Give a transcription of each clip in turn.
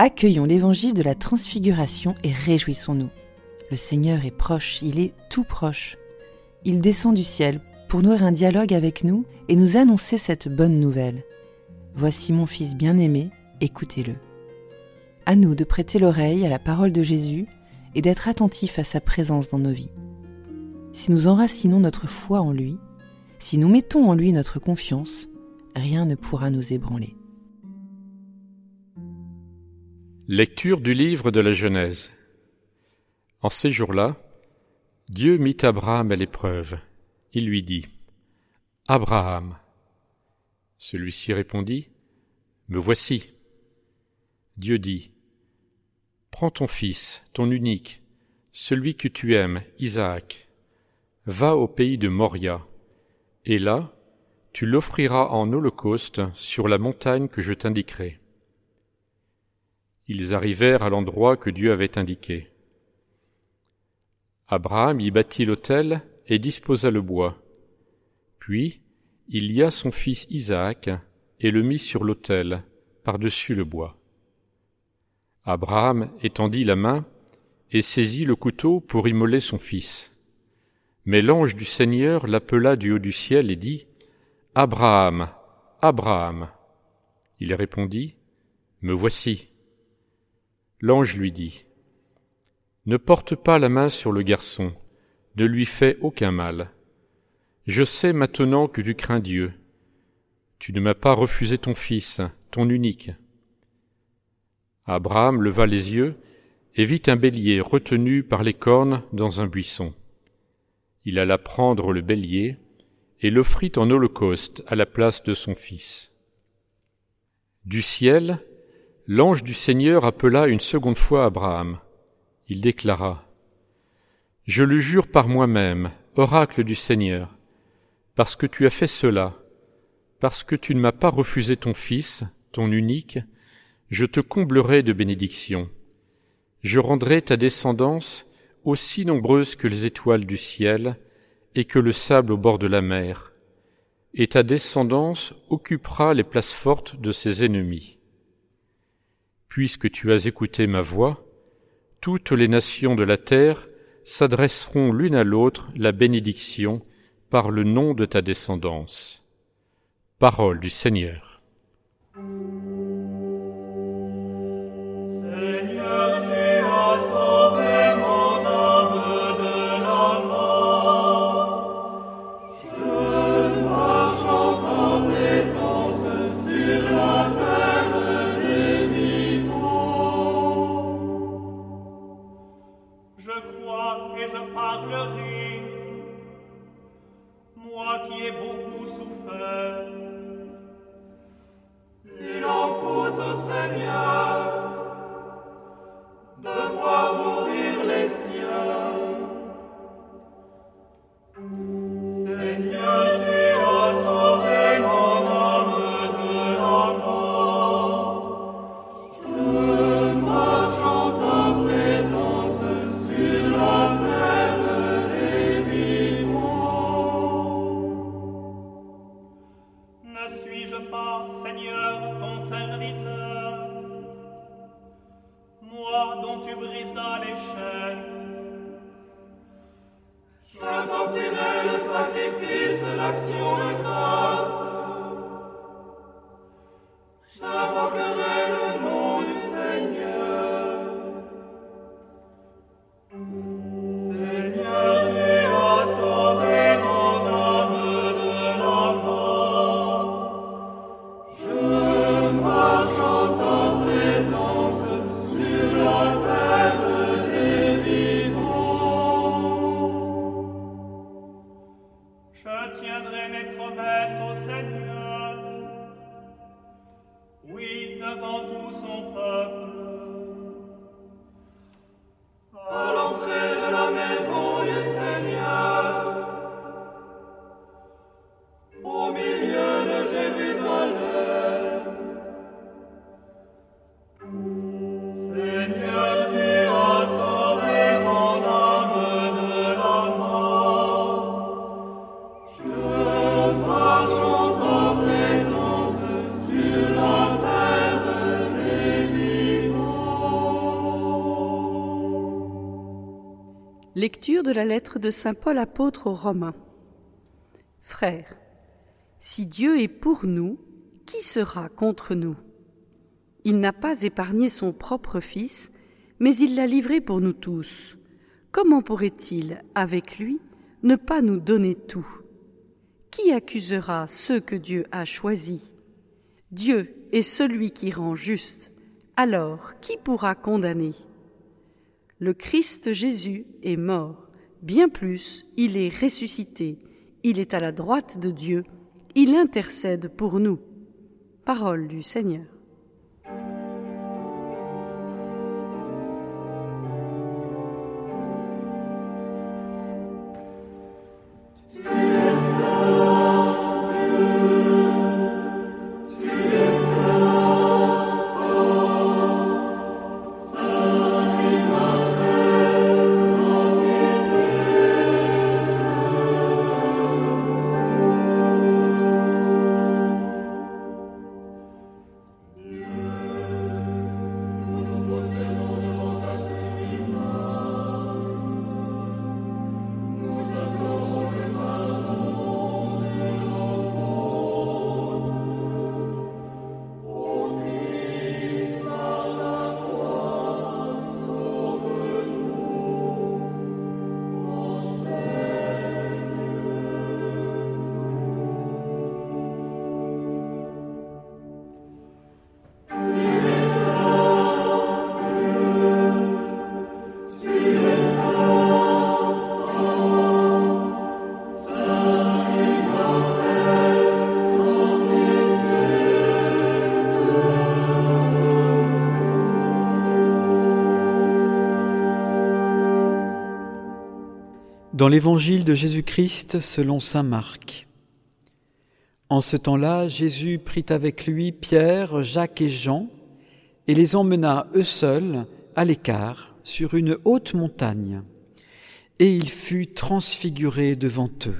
Accueillons l'évangile de la transfiguration et réjouissons-nous. Le Seigneur est proche, il est tout proche. Il descend du ciel pour nouer un dialogue avec nous et nous annoncer cette bonne nouvelle. Voici mon Fils bien-aimé, écoutez-le. À nous de prêter l'oreille à la parole de Jésus et d'être attentifs à sa présence dans nos vies. Si nous enracinons notre foi en lui, si nous mettons en lui notre confiance, rien ne pourra nous ébranler. Lecture du livre de la Genèse. En ces jours-là, Dieu mit Abraham à l'épreuve. Il lui dit Abraham. Celui-ci répondit Me voici. Dieu dit Prends ton fils, ton unique, celui que tu aimes, Isaac, va au pays de Moria, et là, tu l'offriras en holocauste sur la montagne que je t'indiquerai. Ils arrivèrent à l'endroit que Dieu avait indiqué. Abraham y bâtit l'autel et disposa le bois. Puis il lia son fils Isaac et le mit sur l'autel, par-dessus le bois. Abraham étendit la main et saisit le couteau pour immoler son fils. Mais l'ange du Seigneur l'appela du haut du ciel et dit Abraham, Abraham. Il répondit Me voici. L'ange lui dit Ne porte pas la main sur le garçon, ne lui fais aucun mal. Je sais maintenant que tu crains Dieu. Tu ne m'as pas refusé ton fils, ton unique. Abraham leva les yeux et vit un bélier retenu par les cornes dans un buisson. Il alla prendre le bélier et l'offrit en holocauste à la place de son fils. Du ciel, l'ange du Seigneur appela une seconde fois Abraham. Il déclara Je le jure par moi-même, oracle du Seigneur, parce que tu as fait cela, parce que tu ne m'as pas refusé ton fils, ton unique, je te comblerai de bénédictions. Je rendrai ta descendance aussi nombreuse que les étoiles du ciel et que le sable au bord de la mer, et ta descendance occupera les places fortes de ses ennemis. Puisque tu as écouté ma voix, toutes les nations de la terre s'adresseront l'une à l'autre la bénédiction par le nom de ta descendance. Parole du Seigneur. Je tiendrai mes promesses au Seigneur. De Saint Paul apôtre aux Romains. Frères, si Dieu est pour nous, qui sera contre nous? Il n'a pas épargné son propre Fils, mais il l'a livré pour nous tous. Comment pourrait-il, avec lui, ne pas nous donner tout? Qui accusera ceux que Dieu a choisis? Dieu est celui qui rend juste. Alors, qui pourra condamner? Le Christ Jésus est mort. Bien plus, il est ressuscité. Il est à la droite de Dieu. Il intercède pour nous. Parole du Seigneur. Dans l'évangile de Jésus-Christ selon Saint Marc. En ce temps-là, Jésus prit avec lui Pierre, Jacques et Jean et les emmena eux seuls à l'écart sur une haute montagne. Et il fut transfiguré devant eux.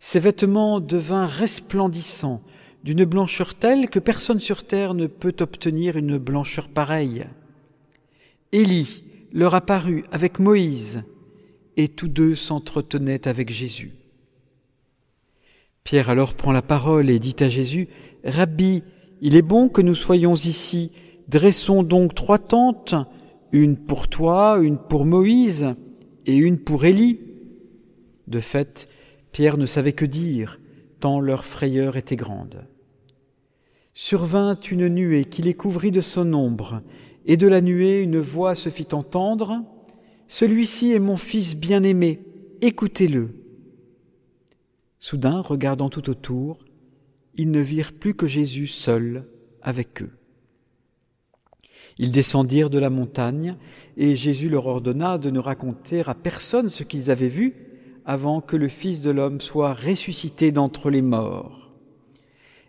Ses vêtements devinrent resplendissants, d'une blancheur telle que personne sur terre ne peut obtenir une blancheur pareille. Élie leur apparut avec Moïse, et tous deux s'entretenaient avec Jésus. Pierre alors prend la parole et dit à Jésus, Rabbi, il est bon que nous soyons ici, dressons donc trois tentes, une pour toi, une pour Moïse et une pour Élie. De fait, Pierre ne savait que dire, tant leur frayeur était grande. Survint une nuée qui les couvrit de son ombre, et de la nuée une voix se fit entendre, celui-ci est mon fils bien-aimé, écoutez-le. Soudain, regardant tout autour, ils ne virent plus que Jésus seul avec eux. Ils descendirent de la montagne, et Jésus leur ordonna de ne raconter à personne ce qu'ils avaient vu avant que le Fils de l'homme soit ressuscité d'entre les morts.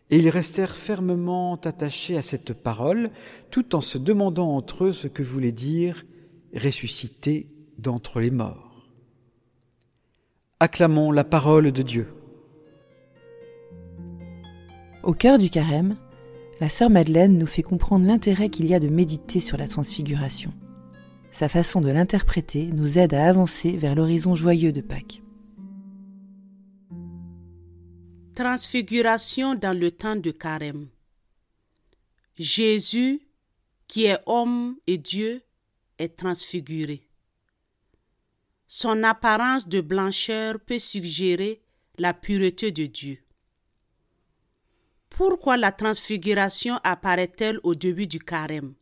Et ils restèrent fermement attachés à cette parole, tout en se demandant entre eux ce que voulait dire ressuscité d'entre les morts. Acclamons la parole de Dieu. Au cœur du carême, la sœur Madeleine nous fait comprendre l'intérêt qu'il y a de méditer sur la transfiguration. Sa façon de l'interpréter nous aide à avancer vers l'horizon joyeux de Pâques. Transfiguration dans le temps de carême. Jésus, qui est homme et Dieu, est transfiguré. Son apparence de blancheur peut suggérer la pureté de Dieu. Pourquoi la transfiguration apparaît-elle au début du carême?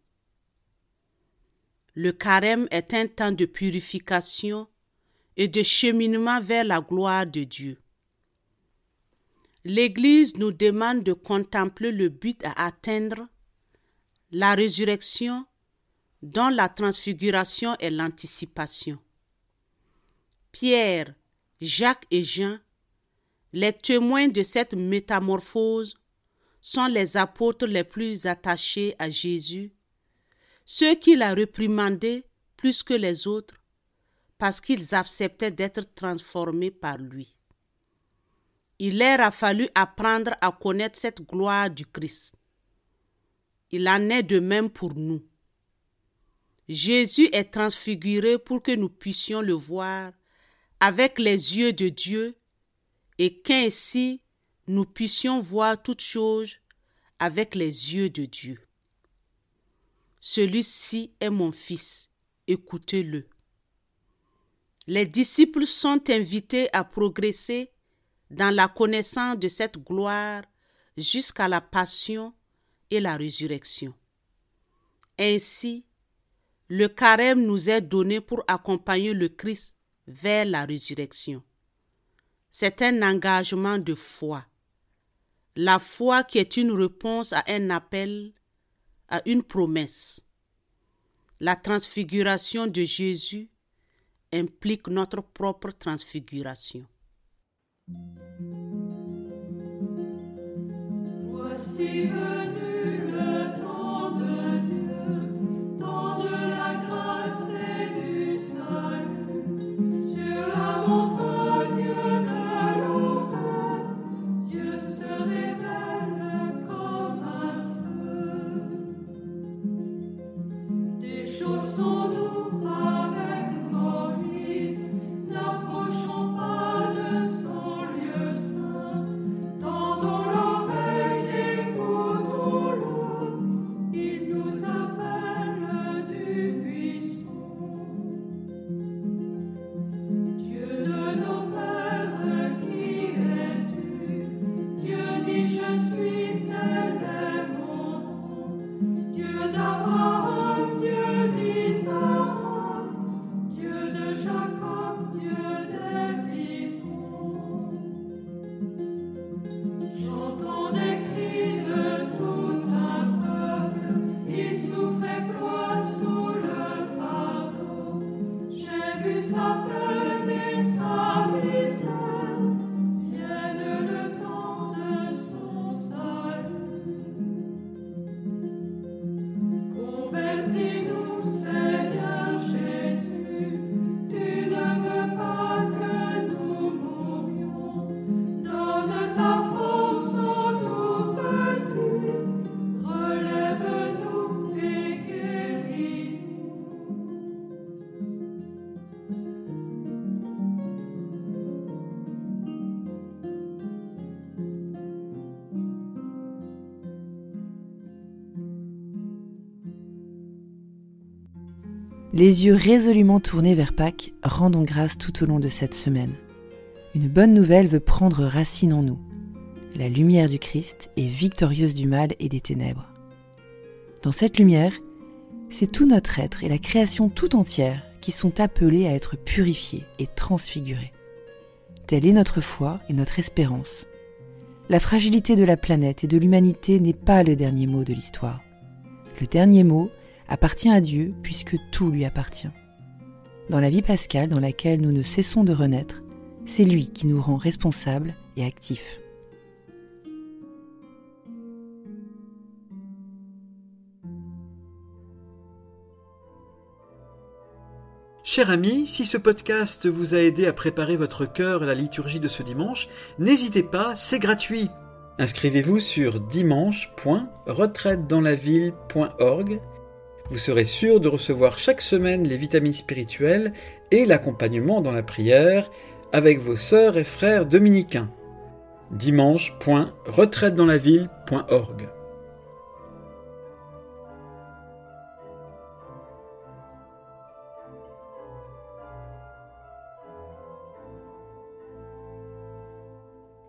Le carême est un temps de purification et de cheminement vers la gloire de Dieu. L'Église nous demande de contempler le but à atteindre, la résurrection dont la transfiguration est l'anticipation. Pierre, Jacques et Jean, les témoins de cette métamorphose, sont les apôtres les plus attachés à Jésus, ceux qu'il a réprimandés plus que les autres, parce qu'ils acceptaient d'être transformés par lui. Il leur a fallu apprendre à connaître cette gloire du Christ. Il en est de même pour nous. Jésus est transfiguré pour que nous puissions le voir avec les yeux de Dieu et qu'ainsi nous puissions voir toutes choses avec les yeux de Dieu. Celui-ci est mon Fils, écoutez-le. Les disciples sont invités à progresser dans la connaissance de cette gloire jusqu'à la passion et la résurrection. Ainsi, le carême nous est donné pour accompagner le Christ vers la résurrection. C'est un engagement de foi. La foi qui est une réponse à un appel, à une promesse. La transfiguration de Jésus implique notre propre transfiguration. Voici Les yeux résolument tournés vers Pâques, rendons grâce tout au long de cette semaine. Une bonne nouvelle veut prendre racine en nous. La lumière du Christ est victorieuse du mal et des ténèbres. Dans cette lumière, c'est tout notre être et la création tout entière qui sont appelés à être purifiés et transfigurés. Telle est notre foi et notre espérance. La fragilité de la planète et de l'humanité n'est pas le dernier mot de l'histoire. Le dernier mot appartient à Dieu puisque tout lui appartient. Dans la vie pascale dans laquelle nous ne cessons de renaître, c'est lui qui nous rend responsables et actifs. Cher ami, si ce podcast vous a aidé à préparer votre cœur à la liturgie de ce dimanche, n'hésitez pas, c'est gratuit. Inscrivez-vous sur dimanche.retraitedanslaville.org. Vous serez sûr de recevoir chaque semaine les vitamines spirituelles et l'accompagnement dans la prière avec vos sœurs et frères dominicains. dimanche.retraitedanslaville.org